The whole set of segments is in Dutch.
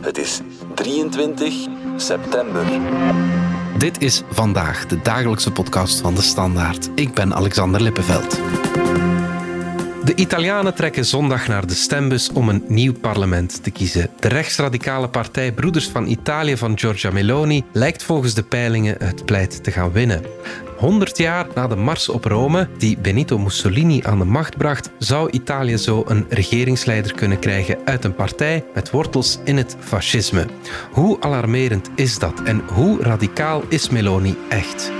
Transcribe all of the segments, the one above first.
Het is 23 september. Dit is vandaag de dagelijkse podcast van de Standaard. Ik ben Alexander Lippenveld. De Italianen trekken zondag naar de stembus om een nieuw parlement te kiezen. De rechtsradicale partij Broeders van Italië van Giorgia Meloni lijkt volgens de peilingen het pleit te gaan winnen. 100 jaar na de Mars op Rome, die Benito Mussolini aan de macht bracht, zou Italië zo een regeringsleider kunnen krijgen uit een partij met wortels in het fascisme. Hoe alarmerend is dat en hoe radicaal is Meloni echt?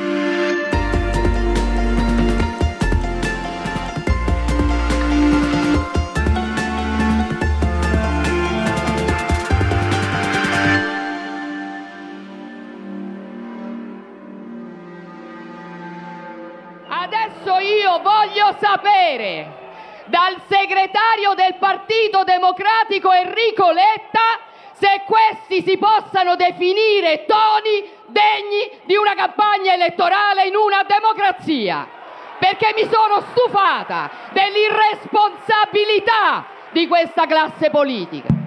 Adesso io voglio sapere dal segretario del Partito Democratico Enrico Letta se questi si possano definire toni degni di una campagna elettorale in una democrazia. Perché mi sono stufata dell'irresponsabilità di questa classe politica.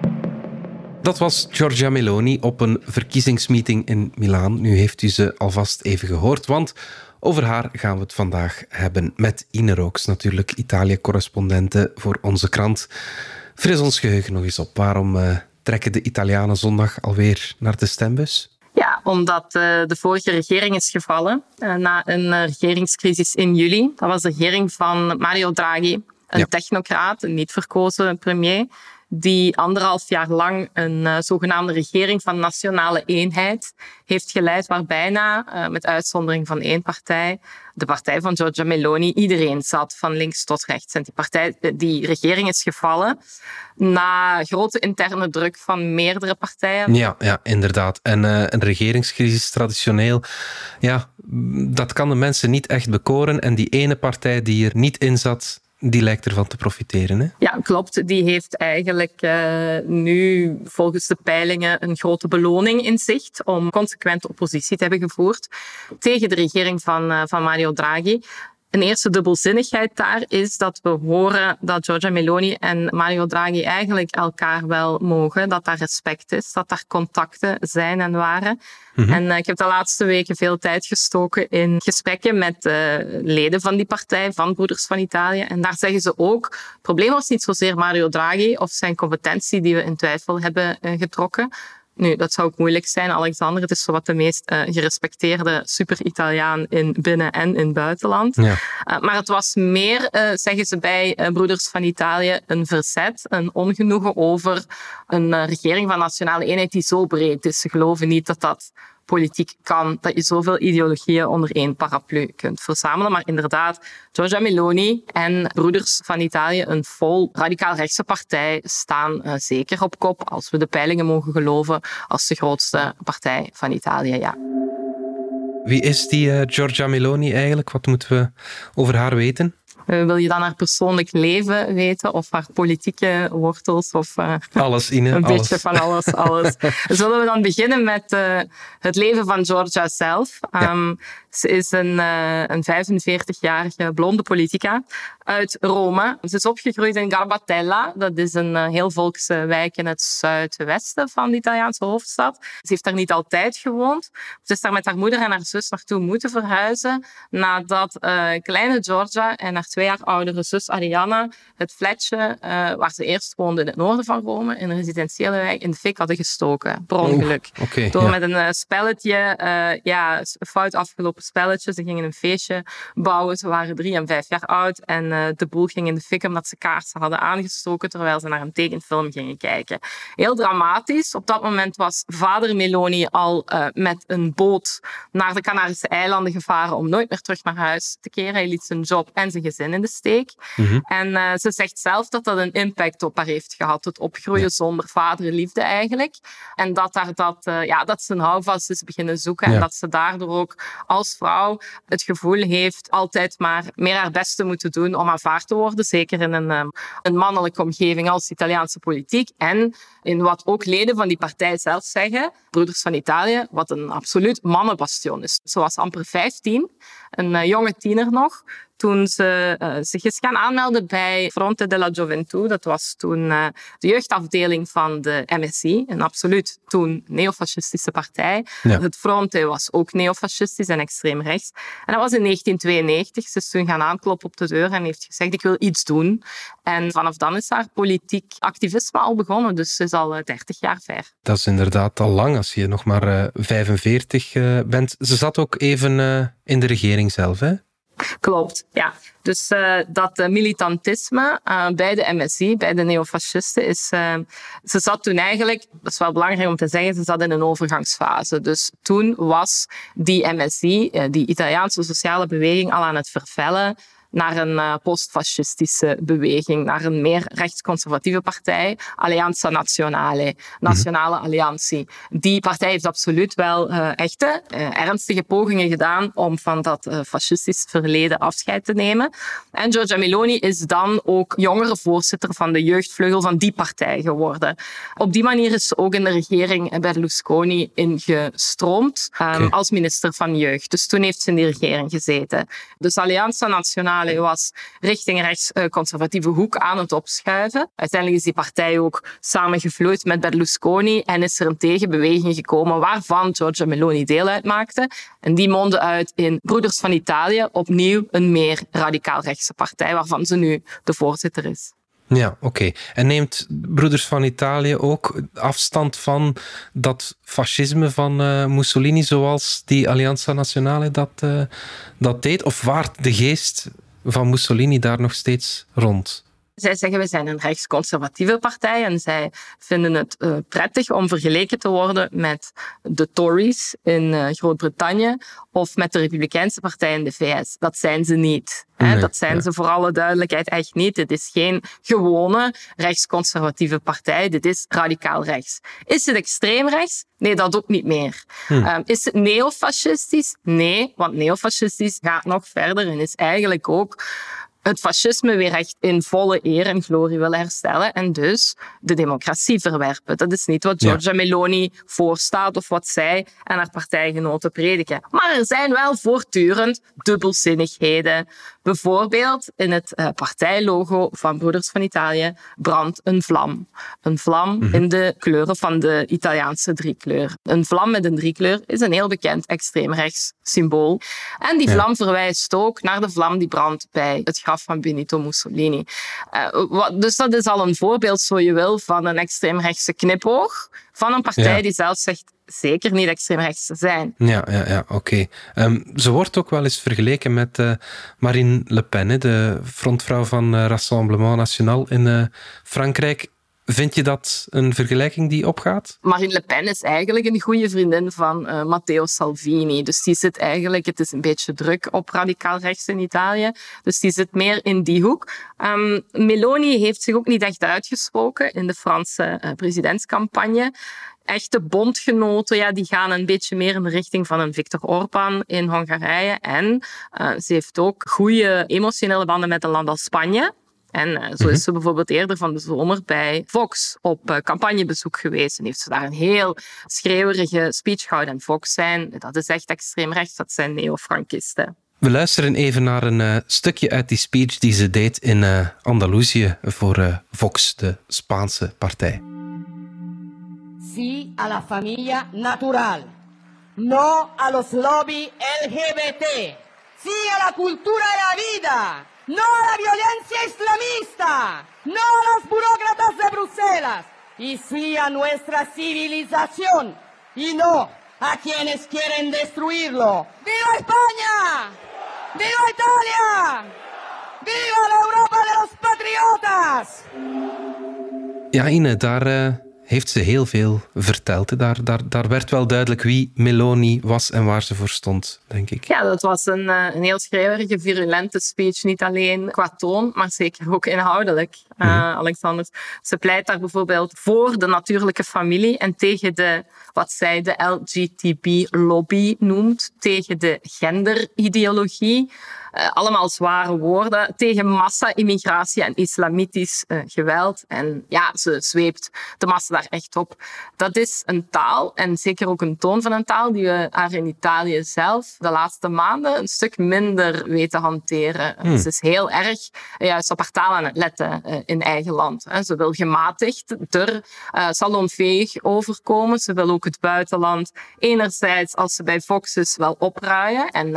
Dat was Giorgia Meloni op een verkiezingsmeeting in Milaan. Nu heeft u ze alvast even gehoord, want over haar gaan we het vandaag hebben met Ine Rooks, natuurlijk Italië-correspondente voor onze krant. Fris ons geheugen nog eens op. Waarom uh, trekken de Italianen zondag alweer naar de stembus? Ja, omdat uh, de vorige regering is gevallen uh, na een regeringscrisis in juli. Dat was de regering van Mario Draghi, een ja. technocraat, een niet verkozen premier die anderhalf jaar lang een uh, zogenaamde regering van nationale eenheid heeft geleid, waar bijna, uh, met uitzondering van één partij, de partij van Giorgia Meloni, iedereen zat van links tot rechts. En die, partij, die regering is gevallen na grote interne druk van meerdere partijen. Ja, ja inderdaad. En een regeringscrisis traditioneel, ja, dat kan de mensen niet echt bekoren. En die ene partij die er niet in zat, die lijkt ervan te profiteren. Hè? Ja, klopt. Die heeft eigenlijk uh, nu volgens de peilingen een grote beloning in zicht om consequente oppositie te hebben gevoerd tegen de regering van, uh, van Mario Draghi. Een eerste dubbelzinnigheid daar is dat we horen dat Giorgia Meloni en Mario Draghi eigenlijk elkaar wel mogen, dat daar respect is, dat daar contacten zijn en waren. Mm -hmm. En uh, ik heb de laatste weken veel tijd gestoken in gesprekken met uh, leden van die partij, van Broeders van Italië. En daar zeggen ze ook, het probleem was niet zozeer Mario Draghi of zijn competentie die we in twijfel hebben uh, getrokken, nu, dat zou ook moeilijk zijn, Alexander. Het is zo wat de meest uh, gerespecteerde super-Italiaan in binnen- en in buitenland. Ja. Uh, maar het was meer, uh, zeggen ze bij Broeders van Italië, een verzet, een ongenoegen over een regering van nationale eenheid die zo breed is. Ze geloven niet dat dat politiek kan, dat je zoveel ideologieën onder één paraplu kunt verzamelen. Maar inderdaad, Giorgia Meloni en Broeders van Italië, een vol radicaal rechtse partij, staan uh, zeker op kop, als we de peilingen mogen geloven, als de grootste partij van Italië, ja. Wie is die uh, Giorgia Meloni eigenlijk? Wat moeten we over haar weten? Uh, wil je dan haar persoonlijk leven weten of haar politieke wortels? Of, uh, alles, Ine. Een alles. beetje van alles. alles. Zullen we dan beginnen met uh, het leven van Georgia zelf? Ja. Um, ze is een, een 45-jarige blonde politica uit Rome. Ze is opgegroeid in Garbatella. Dat is een heel volkse wijk in het zuidwesten van de Italiaanse hoofdstad. Ze heeft daar niet altijd gewoond. Ze is daar met haar moeder en haar zus naartoe moeten verhuizen nadat kleine Georgia en haar twee jaar oudere zus Ariana het flatje uh, waar ze eerst woonde in het noorden van Rome, in een residentiële wijk, in de fik hadden gestoken. Per ongeluk. Oh, okay, Door ja. met een uh, spelletje, ja, een fout afgelopen spelletje. Ze gingen een feestje bouwen. Ze waren drie en vijf jaar oud. En de boel ging in de fik omdat ze kaarsen hadden aangestoken terwijl ze naar een tekenfilm gingen kijken. Heel dramatisch. Op dat moment was vader Meloni al met een boot naar de Canarische eilanden gevaren om nooit meer terug naar huis te keren. Hij liet zijn job en zijn gezin in de steek. Mm -hmm. En uh, ze zegt zelf dat dat een impact op haar heeft gehad. Het opgroeien ja. zonder vaderliefde eigenlijk. En dat, daar dat, ja, dat ze een houvast is beginnen zoeken. Ja. En dat ze daardoor ook als vrouw het gevoel heeft altijd maar meer haar best te moeten doen om aanvaard te worden. Zeker in een, um, een mannelijke omgeving als Italiaanse politiek. En in wat ook leden van die partij zelf zeggen, Broeders van Italië, wat een absoluut mannenbastion is. Ze was amper 15, een uh, jonge tiener nog, toen ze uh, zich is gaan aanmelden bij Fronte della Gioventù. Dat was toen uh, de jeugdafdeling van de MSI, een absoluut toen neofascistische partij. Ja. Het Fronte was ook neofascistisch en extreem rechts. En dat was in 1992. Ze is toen gaan aankloppen op de deur en heeft gezegd, ik wil iets doen. En vanaf dan is haar politiek activisme al begonnen. Dus ze is al 30 jaar ver. Dat is inderdaad al lang als je nog maar 45 bent. Ze zat ook even in de regering zelf, hè? Klopt, ja. Dus uh, dat uh, militantisme uh, bij de MSI, bij de neofascisten, is. ze zat toen eigenlijk, dat is wel belangrijk om te zeggen, ze zat in een overgangsfase. Dus toen was die MSI, die Italiaanse sociale beweging, al aan het vervellen naar een uh, postfascistische beweging, naar een meer rechtsconservatieve partij, Alleanza Nazionale, Nationale mm Alliantie. Die partij heeft absoluut wel uh, echte, uh, ernstige pogingen gedaan om van dat fascistisch verleden afscheid te nemen. En Giorgia Meloni is dan ook jongere voorzitter van de jeugdvleugel van die partij geworden. Op die manier is ze ook in de regering Berlusconi ingestroomd um, als minister van Jeugd. Dus toen heeft ze in die regering gezeten. Dus Alleanza Nazionale was richting rechtsconservatieve hoek aan het opschuiven. Uiteindelijk is die partij ook samengevloeid met Berlusconi en is er een tegenbeweging gekomen waarvan Giorgia Meloni deel uitmaakte. En die mondde uit in Broeders van Italië, opnieuw een meer radicaal rechtse partij waarvan ze nu de voorzitter is. Ja, oké. En neemt Broeders van Italië ook afstand van dat fascisme van uh, Mussolini, zoals die Alleanza Nazionale dat, uh, dat deed? Of waart de geest van Mussolini daar nog steeds rond? Zij zeggen we zijn een rechtsconservatieve partij en zij vinden het uh, prettig om vergeleken te worden met de Tories in uh, Groot-Brittannië of met de Republikeinse partij in de VS. Dat zijn ze niet. Nee, dat zijn ja. ze voor alle duidelijkheid echt niet. Dit is geen gewone rechtsconservatieve partij. Dit is radicaal rechts. Is het extreem rechts? Nee, dat ook niet meer. Hm. Um, is het neofascistisch? Nee, want neofascistisch gaat nog verder en is eigenlijk ook het fascisme weer echt in volle eer en glorie willen herstellen en dus de democratie verwerpen. Dat is niet wat Giorgia ja. Meloni voorstaat of wat zij en haar partijgenoten prediken. Maar er zijn wel voortdurend dubbelzinnigheden. Bijvoorbeeld in het uh, partijlogo van Broeders van Italië brandt een vlam. Een vlam mm -hmm. in de kleuren van de Italiaanse driekleur. Een vlam met een driekleur is een heel bekend extreemrechts symbool. En die vlam ja. verwijst ook naar de vlam die brandt bij het graf van Benito Mussolini. Uh, wat, dus dat is al een voorbeeld, zo je wil, van een extreemrechtse knipoog van een partij ja. die zelf zegt zeker niet extreemrechts zijn. Ja, ja, ja oké. Okay. Um, ze wordt ook wel eens vergeleken met uh, Marine Le Pen, de frontvrouw van uh, Rassemblement National in uh, Frankrijk. Vind je dat een vergelijking die opgaat? Marine Le Pen is eigenlijk een goede vriendin van uh, Matteo Salvini. Dus die zit eigenlijk, het is een beetje druk op radicaal rechts in Italië. Dus die zit meer in die hoek. Um, Meloni heeft zich ook niet echt uitgesproken in de Franse uh, presidentscampagne echte bondgenoten, ja, die gaan een beetje meer in de richting van een Viktor Orban in Hongarije. En uh, ze heeft ook goede emotionele banden met een land als Spanje. En uh, zo is ze bijvoorbeeld eerder van de zomer bij Fox op uh, campagnebezoek geweest. En heeft ze daar een heel schreeuwerige speech gehouden. En Fox zijn, dat is echt extreem rechts, dat zijn neo-Frankisten. We luisteren even naar een stukje uit die speech die ze deed in Andalusië voor Vox, de Spaanse partij. Sí a la familia natural. No a los lobby LGBT. Sí a la cultura de la vida. no a la violencia islamista, no a los burócratas de Bruselas, y sí a nuestra civilización, y no a quienes quieren destruirlo. ¡Viva España! ¡Viva Italia! ¡Viva la Europa de los patriotas! Ine, daar uh, heeft ze heel veel verteld. Daar, daar, daar werd wel duidelijk wie Meloni was en waar ze voor stond, denk ik. Ja, dat was een, een heel schreeuwerige, virulente speech. Niet alleen qua toon, maar zeker ook inhoudelijk. uh, Alexander. Ze pleit daar bijvoorbeeld voor de natuurlijke familie en tegen de, wat zij de LGTB-lobby noemt, tegen de genderideologie. Uh, allemaal zware woorden tegen massa-immigratie en islamitisch uh, geweld. En ja, ze zweept de massa daar echt op. Dat is een taal en zeker ook een toon van een taal die we haar in Italië zelf de laatste maanden een stuk minder weten hanteren. Hmm. Ze is heel erg juist op haar taal aan het letten uh, in eigen land. Ze wil gematigd, er salonveeg overkomen. Ze wil het buitenland enerzijds, als ze bij Fox is, wel opruien en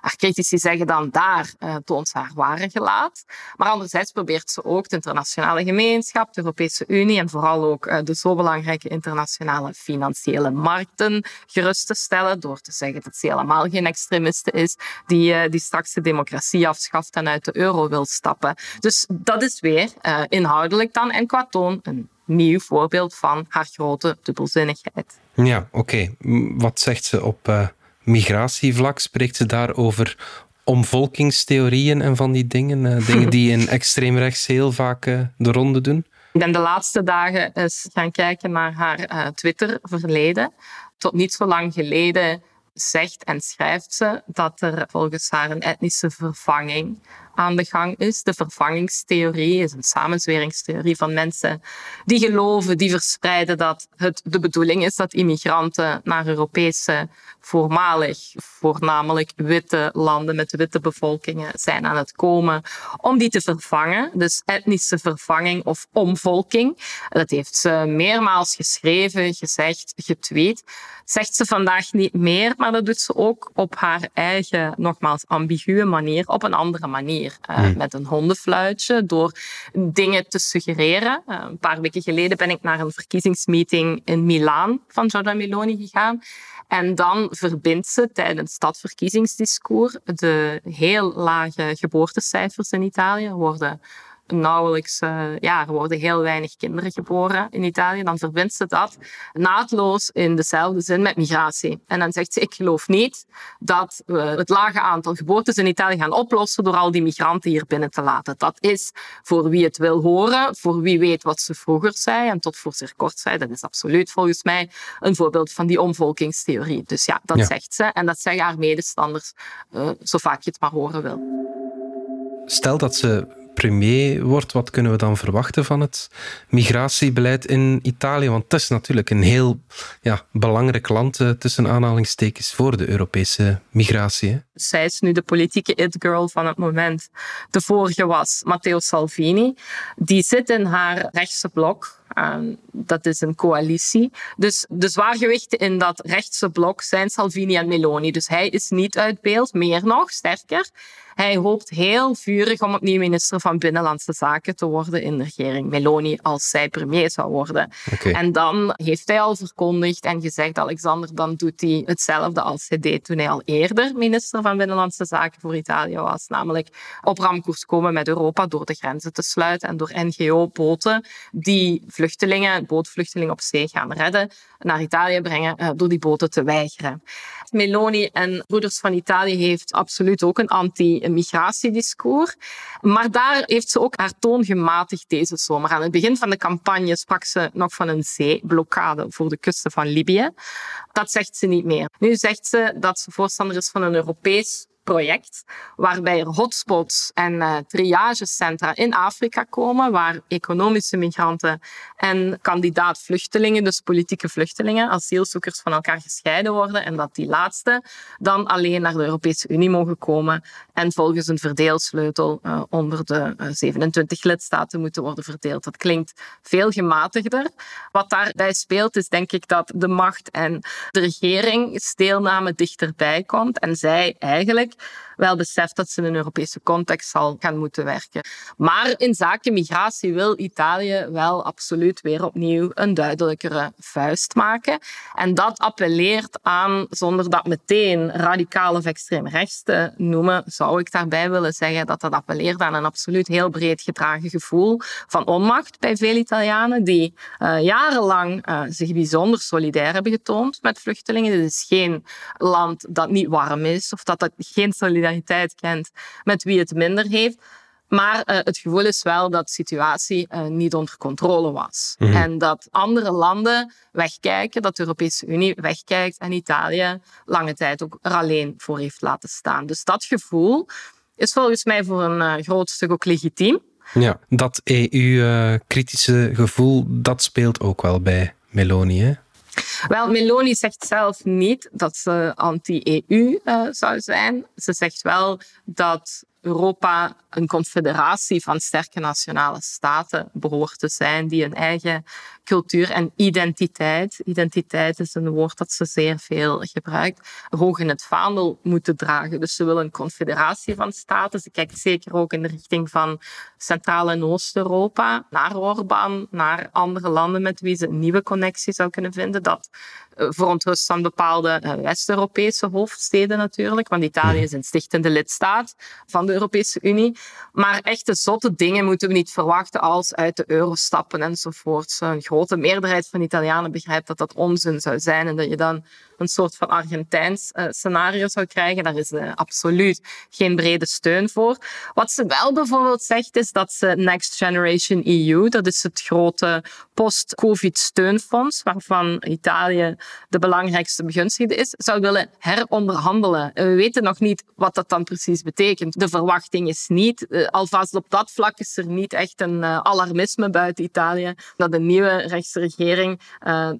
haar critici zeggen dan daar uh, toont ze haar ware gelaat. Maar anderzijds probeert ze ook de internationale gemeenschap, de Europese Unie en vooral ook uh, de zo belangrijke internationale financiële markten gerust te stellen door te zeggen dat ze helemaal geen extremiste is die, uh, die straks de democratie afschaft en uit de euro wil stappen. Dus dat is weer inhoudelijk dan en qua toon een nieuw voorbeeld van haar grote dubbelzinnigheid. Ja, oké. Okay. Wat zegt ze op migratievlak? Spreekt ze daar over omvolkingstheorieën en van die dingen? Uh, dingen die in extreemrechts heel vaak uh, de ronde doen? Ik ben de laatste dagen eens gaan kijken naar haar Twitter-verleden. Tot niet zo lang geleden zegt en schrijft ze dat er volgens haar een etnische vervanging aan de gang is. De vervangingstheorie is een samenzweringstheorie van mensen die geloven, die verspreiden dat het de bedoeling is dat immigranten naar Europese, voormalig voornamelijk witte landen met witte bevolkingen zijn aan het komen om die te vervangen. Dus etnische vervanging of omvolking. Dat heeft ze meermaals geschreven, gezegd, getweet. Zegt ze vandaag niet meer, maar dat doet ze ook op haar eigen, nogmaals, ambiguë manier, op een andere manier. Uh, hmm. Met een hondenfluitje, door dingen te suggereren. Uh, een paar weken geleden ben ik naar een verkiezingsmeeting in Milaan van Giorgia Meloni gegaan. En dan verbindt ze tijdens dat verkiezingsdiscours de heel lage geboortecijfers in Italië. Worden nauwelijks, uh, ja, er worden heel weinig kinderen geboren in Italië, dan verbindt ze dat naadloos in dezelfde zin met migratie. En dan zegt ze, ik geloof niet dat we het lage aantal geboortes in Italië gaan oplossen door al die migranten hier binnen te laten. Dat is voor wie het wil horen, voor wie weet wat ze vroeger zei en tot voor zeer kort zei. Dat is absoluut volgens mij een voorbeeld van die omvolkingstheorie. Dus ja, dat zegt ze en dat zeggen haar medestanders uh, zo vaak je het maar horen wil. Stel dat ze premier wordt, wat kunnen we dan verwachten van het migratiebeleid in Italië? Want het is natuurlijk een heel ja, belangrijk land eh, tussen aanhalingstekens voor de Europese migratie. Zij is nu de politieke it-girl van het moment. De vorige was Matteo Salvini. Die zit in haar rechtse blok. Um, dat is een coalitie. Dus de zwaargewichten in dat rechtse blok zijn Salvini en Meloni. Dus hij is niet uit beeld, meer nog, sterker. Hij hoopt heel vurig om opnieuw minister van Binnenlandse Zaken te worden in de regering Meloni als zij premier zou worden. Okay. En dan heeft hij al verkondigd en gezegd, Alexander, dan doet hij hetzelfde als hij deed toen hij al eerder minister van Binnenlandse Zaken voor Italië was. Namelijk op ramkoers komen met Europa door de grenzen te sluiten en door NGO-boten die vluchtelingen, bootvluchtelingen op zee gaan redden, naar Italië brengen eh, door die boten te weigeren. Meloni en Broeders van Italië heeft absoluut ook een anti-migratiediscours. Maar daar heeft ze ook haar toon gematigd deze zomer. Aan het begin van de campagne sprak ze nog van een zeeblokkade voor de kusten van Libië. Dat zegt ze niet meer. Nu zegt ze dat ze voorstander is van een Europees project waarbij er hotspots en uh, triagecentra in Afrika komen, waar economische migranten en kandidaat-vluchtelingen, dus politieke vluchtelingen, asielzoekers van elkaar gescheiden worden en dat die laatste dan alleen naar de Europese Unie mogen komen en volgens een verdeelsleutel uh, onder de uh, 27 lidstaten moeten worden verdeeld. Dat klinkt veel gematigder. Wat daarbij speelt is denk ik dat de macht en de regeringsdeelname dichterbij komt en zij eigenlijk like wel beseft dat ze in een Europese context zal gaan moeten werken. Maar in zaken migratie wil Italië wel absoluut weer opnieuw een duidelijkere vuist maken. En dat appelleert aan, zonder dat meteen radicaal of extreem rechts te noemen, zou ik daarbij willen zeggen dat dat appelleert aan een absoluut heel breed gedragen gevoel van onmacht bij veel Italianen die uh, jarenlang uh, zich bijzonder solidair hebben getoond met vluchtelingen. Dit is geen land dat niet warm is of dat dat geen solidariteit kent met wie het minder heeft. Maar uh, het gevoel is wel dat de situatie uh, niet onder controle was. Mm -hmm. En dat andere landen wegkijken, dat de Europese Unie wegkijkt en Italië lange tijd ook er alleen voor heeft laten staan. Dus dat gevoel is volgens mij voor een uh, groot stuk ook legitiem. Ja, dat EU-kritische gevoel, dat speelt ook wel bij Meloni, hè? Wel, Meloni zegt zelf niet dat ze anti-EU uh, zou zijn. Ze zegt wel dat Europa een confederatie van sterke nationale staten behoort te zijn die een eigen cultuur en identiteit, identiteit is een woord dat ze zeer veel gebruikt, hoog in het vaandel moeten dragen. Dus ze willen een confederatie van staten. Ze kijkt zeker ook in de richting van Centraal- en Oost-Europa, naar Orbán, naar andere landen met wie ze een nieuwe connectie zou kunnen vinden. Dat verontrust aan bepaalde eh, West-Europese hoofdsteden natuurlijk, want Italië is een stichtende lidstaat van de Europese Unie. Maar echte zotte dingen moeten we niet verwachten als uit de euro stappen enzovoort. Een grote meerderheid van Italianen begrijpt dat dat onzin zou zijn en dat je dan een soort van Argentijns uh, scenario zou krijgen. Daar is absoluut geen brede steun voor. Wat ze wel bijvoorbeeld zegt is dat ze Next Generation EU, dat is het grote post-COVID steunfonds, waarvan Italië de belangrijkste begunstigde is, zou willen heronderhandelen. We weten nog niet wat dat dan precies betekent. De verwachting is niet, uh, alvast op dat vlak is er niet echt een alarmisme buiten Italië, dat de nieuwe rechtse regering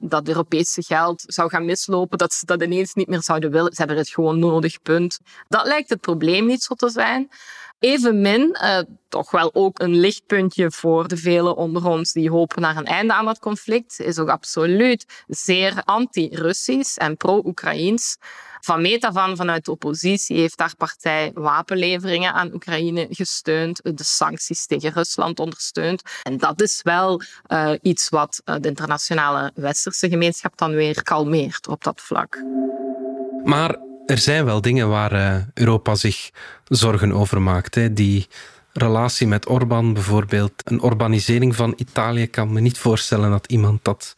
dat Europese geld zou gaan mislopen, dat ze dat ineens niet meer zouden willen. Ze hebben het gewoon nodig, punt. Dat lijkt het probleem niet zo te zijn. Evenmin, uh, toch wel ook een lichtpuntje voor de velen onder ons die hopen naar een einde aan dat conflict, is ook absoluut zeer anti-Russisch en pro-Oekraïens. Van meet aan, vanuit de oppositie, heeft haar partij wapenleveringen aan Oekraïne gesteund, de sancties tegen Rusland ondersteund. En dat is wel uh, iets wat de internationale westerse gemeenschap dan weer kalmeert op dat vlak. Maar er zijn wel dingen waar uh, Europa zich zorgen over maakt. Hè. Die relatie met Orbán bijvoorbeeld. Een urbanisering van Italië kan me niet voorstellen dat iemand dat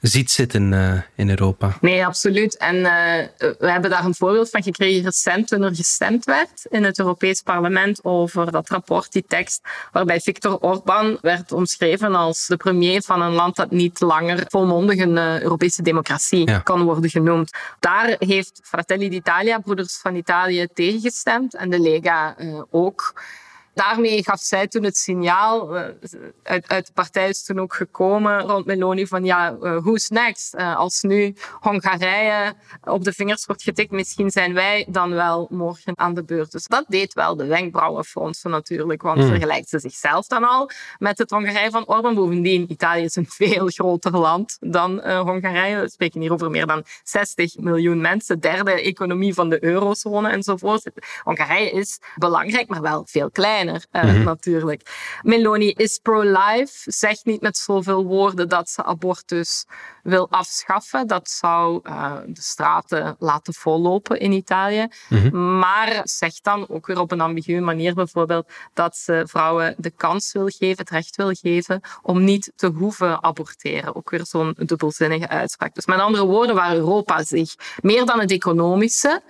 ziet zitten uh, in Europa. Nee, absoluut. En uh, we hebben daar een voorbeeld van gekregen recent toen er gestemd werd in het Europees Parlement over dat rapport, die tekst, waarbij Viktor Orbán werd omschreven als de premier van een land dat niet langer volmondig een uh, Europese democratie ja. kan worden genoemd. Daar heeft Fratelli d'Italia, Broeders van Italië, tegengestemd en de Lega ook daarmee gaf zij toen het signaal, uh, uit, uit de partij is toen ook gekomen rond Meloni van ja, uh, who's next? Uh, als nu Hongarije op de vingers wordt getikt, misschien zijn wij dan wel morgen aan de beurt. Dus dat deed wel de wenkbrauwen fronsen natuurlijk, want mm. vergelijkt ze zichzelf dan al met het Hongarije van Orbán. Bovendien, Italië is een veel groter land dan Hongarije. We spreken hier over meer dan 60 miljoen mensen, derde economie van de eurozone enzovoort. Hongarije is belangrijk, maar wel veel kleiner. Uh, mm -hmm. natuurlijk. Meloni is pro-life, zegt niet met zoveel woorden dat ze abortus wil afschaffen. Dat zou uh, de straten laten vollopen in Italië. Mm -hmm. Maar zegt dan ook weer op een ambiguë manier bijvoorbeeld dat ze vrouwen de kans wil geven, het recht wil geven om niet te hoeven aborteren. Ook weer zo'n dubbelzinnige uitspraak. Dus met andere woorden, waar Europa zich meer dan het economische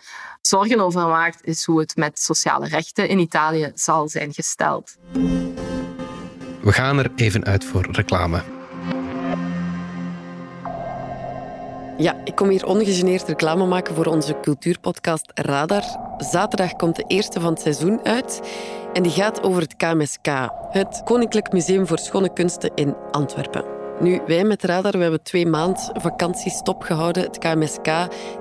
zorgen over maakt, is hoe het met sociale rechten in Italië zal zijn gesteld. We gaan er even uit voor reclame. Ja, ik kom hier ongegeneerd reclame maken voor onze cultuurpodcast Radar. Zaterdag komt de eerste van het seizoen uit en die gaat over het KMSK, het Koninklijk Museum voor Schone Kunsten in Antwerpen. Nu, wij met Radar we hebben twee maand vakantie stopgehouden. Het KMSK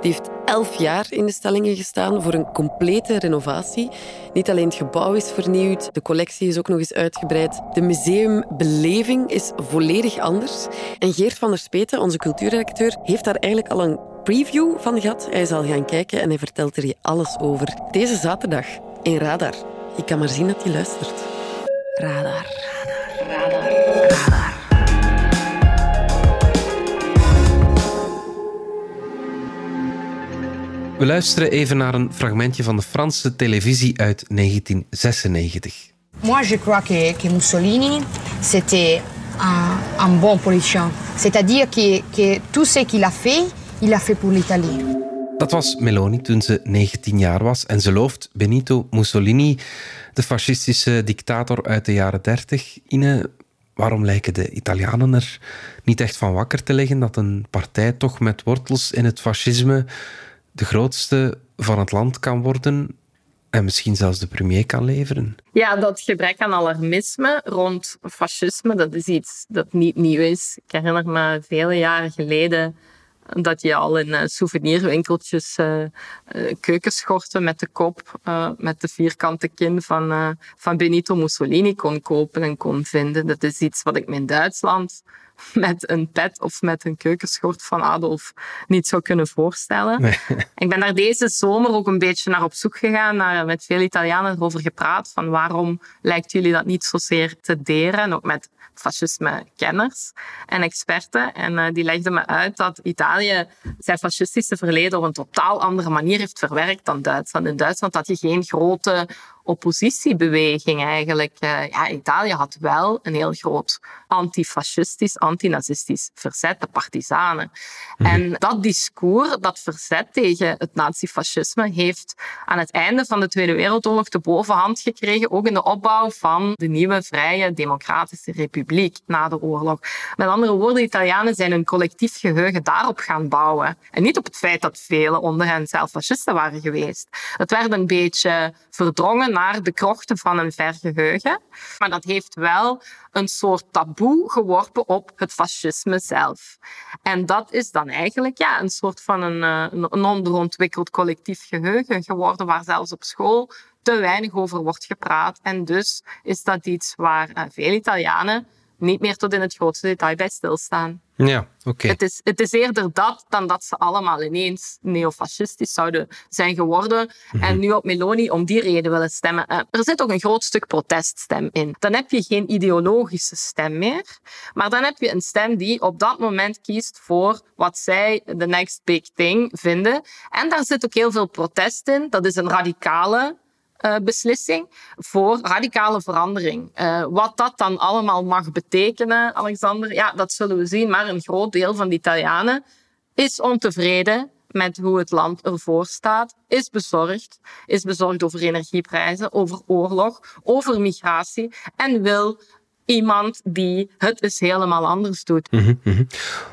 heeft elf jaar in de stellingen gestaan voor een complete renovatie. Niet alleen het gebouw is vernieuwd, de collectie is ook nog eens uitgebreid. De museumbeleving is volledig anders. En Geert van der Speten, onze cultuurdirecteur, heeft daar eigenlijk al een preview van gehad. Hij zal gaan kijken en hij vertelt er je alles over. Deze zaterdag in Radar. Je kan maar zien dat hij luistert. Radar. We luisteren even naar een fragmentje van de Franse televisie uit 1996. Moi, je crois que, que Mussolini, c'était un, un bon politicien. C'est-à-dire que, que tout ce qu'il a fait, il a fait pour l'Italie. Dat was Meloni toen ze 19 jaar was en ze looft Benito Mussolini, de fascistische dictator uit de jaren 30. Ine, waarom lijken de Italianen er niet echt van wakker te liggen dat een partij toch met wortels in het fascisme de grootste van het land kan worden en misschien zelfs de premier kan leveren? Ja, dat gebrek aan alarmisme rond fascisme, dat is iets dat niet nieuw is. Ik herinner me vele jaren geleden dat je al in uh, souvenirwinkeltjes uh, uh, keukenschorten met de kop, met de vierkante kin van, van Benito Mussolini kon kopen en kon vinden. Dat is iets wat ik me in Duitsland met een pet of met een keukenschort van Adolf niet zou kunnen voorstellen. Ik ben daar deze zomer ook een beetje naar op zoek gegaan, naar, met veel Italianen erover gepraat, van waarom lijkt jullie dat niet zozeer te deren, en ook met fascisme-kenners en experten. En uh, die legden me uit dat Italië zijn fascistische verleden op een totaal andere manier heeft verwerkt dan Duitsland. In Duitsland had je geen grote oppositiebeweging eigenlijk. Uh, ja, Italië had wel een heel groot antifascistisch, antinazistisch verzet, de partisanen. Mhm. En dat discours, dat verzet tegen het nazifascisme, heeft aan het einde van de Tweede Wereldoorlog de bovenhand gekregen, ook in de opbouw van de nieuwe vrije democratische republiek na de oorlog. Met andere woorden, de Italianen zijn hun collectief geheugen daarop gaan bouwen. En niet op het feit dat velen onder hen zelf fascisten waren geweest. Het werd een beetje verdrongen naar de krochten van een ver geheugen. Maar dat heeft wel een soort taboe geworpen op het fascisme zelf. En dat is dan eigenlijk ja, een soort van een, eh, een onderontwikkeld collectief geheugen geworden, waar zelfs op school te weinig over wordt gepraat. En dus is dat iets waar uh, veel Italianen niet meer tot in het grootste detail bij stilstaan. Ja, oké. Het, is, het is eerder dat dan dat ze allemaal ineens neofascistisch zouden zijn geworden mhm. en nu op Meloni om die reden willen stemmen. Eh, er zit ook een groot stuk proteststem in. Dan heb je geen ideologische stem meer, maar dan heb je een stem die op dat moment kiest voor wat zij de next big thing vinden. En daar zit ook heel veel protest in. Dat is een radicale uh, beslissing voor radicale verandering. Uh, wat dat dan allemaal mag betekenen, Alexander, ja, dat zullen we zien. Maar een groot deel van de Italianen is ontevreden met hoe het land ervoor staat, is bezorgd, is bezorgd over energieprijzen, over oorlog, over migratie en wil iemand die het eens helemaal anders doet. Mm -hmm.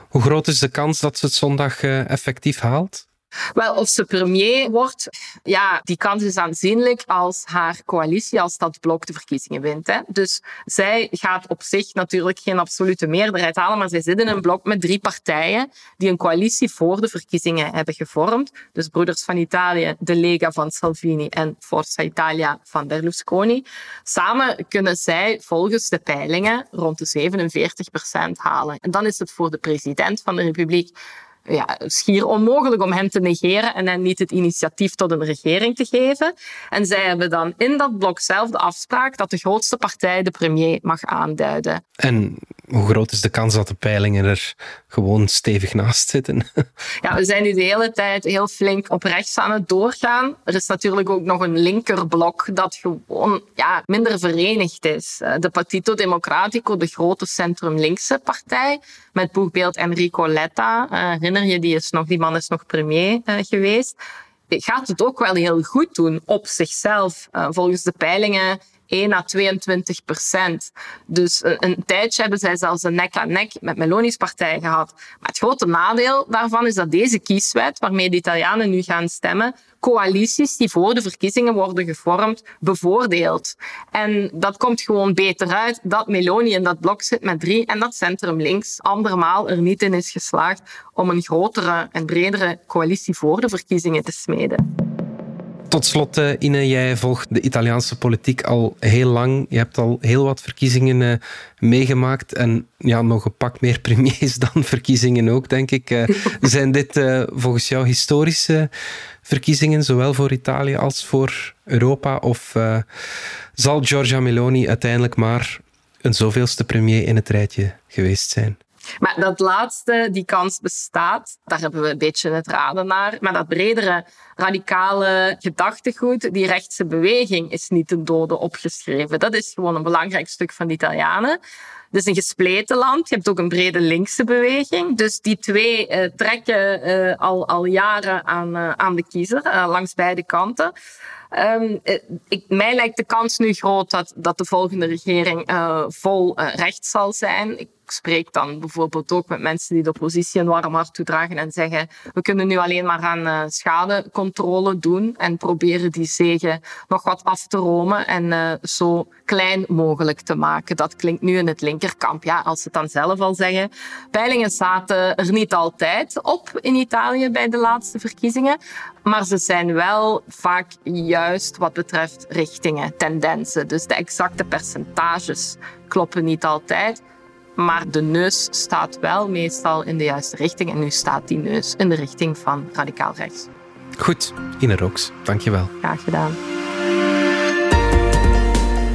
Hoe groot is de kans dat ze het zondag uh, effectief haalt? Wel, of ze premier wordt, ja, die kans is aanzienlijk als haar coalitie, als dat blok de verkiezingen wint. Hè. Dus zij gaat op zich natuurlijk geen absolute meerderheid halen, maar zij zit in een blok met drie partijen die een coalitie voor de verkiezingen hebben gevormd. Dus Broeders van Italië, de Lega van Salvini en Forza Italia van Berlusconi. Samen kunnen zij volgens de peilingen rond de 47 procent halen. En dan is het voor de president van de Republiek ja, schier onmogelijk om hem te negeren en hen niet het initiatief tot een regering te geven. En zij hebben dan in dat blok zelf de afspraak dat de grootste partij de premier mag aanduiden. En hoe groot is de kans dat de peilingen er gewoon stevig naast zitten? Ja, we zijn nu de hele tijd heel flink op rechts aan het doorgaan. Er is natuurlijk ook nog een linkerblok dat gewoon ja, minder verenigd is. Eh, de Partito Democratico, de grote centrum-linkse partij, met boegbeeld Enrico Letta, eh, herinner je, die, is nog, die man is nog premier uh, geweest, gaat het ook wel heel goed doen op zichzelf. Volgens de peilingen 1 à 22 procent. Dus een, een, tijdje hebben zij zelfs een nek-aan-nek met Meloni's partij gehad. Maar het grote nadeel daarvan is dat deze kieswet, waarmee de Italianen nu gaan stemmen, coalities die voor de verkiezingen worden gevormd, bevoordeelt. En dat komt gewoon beter uit dat Meloni in dat blok zit met drie en dat Centrum Links andermaal er niet in is geslaagd om een grotere en bredere coalitie voor de verkiezingen te smeden. Tot slot, uh, Ine, jij volgt de Italiaanse politiek al heel lang. Je hebt al heel wat verkiezingen uh, meegemaakt en ja, nog een pak meer premiers dan verkiezingen ook, denk ik. Uh, zijn dit volgens jou historische verkiezingen, zowel voor Italië als voor Europa? Of zal Giorgia Meloni uiteindelijk maar een zoveelste premier in het rijtje geweest zijn? Maar dat laatste, die kans bestaat, daar hebben we een beetje het raden naar. Maar dat bredere radicale gedachtegoed, die rechtse beweging, is niet ten dode opgeschreven. Dat is gewoon een belangrijk stuk van de Italianen. Dus een gespleten land. Je hebt ook een brede linkse beweging. Dus die twee uh, trekken uh, al, al jaren aan, uh, aan de kiezer, langs beide kanten. Um, ik, mij lijkt de kans nu groot dat, dat de volgende regering vol recht zal zijn. Ik spreek dan bijvoorbeeld ook met mensen die de oppositie een warm hart toedragen en zeggen we kunnen nu alleen maar aan schadecontrole doen en proberen die zegen nog wat af te romen en zo klein mogelijk te maken. Dat klinkt nu in het linkerkamp. Ja, als ze het dan zelf al zeggen. Peilingen zaten er niet altijd op in Italië bij de laatste verkiezingen, maar ze zijn wel vaak juist wat betreft richtingen, tendensen. Dus de exacte percentages kloppen niet altijd. Maar de neus staat wel meestal in de juiste richting. En nu staat die neus in de richting van radicaal rechts. Goed, Ine Rox, dankjewel. Graag gedaan.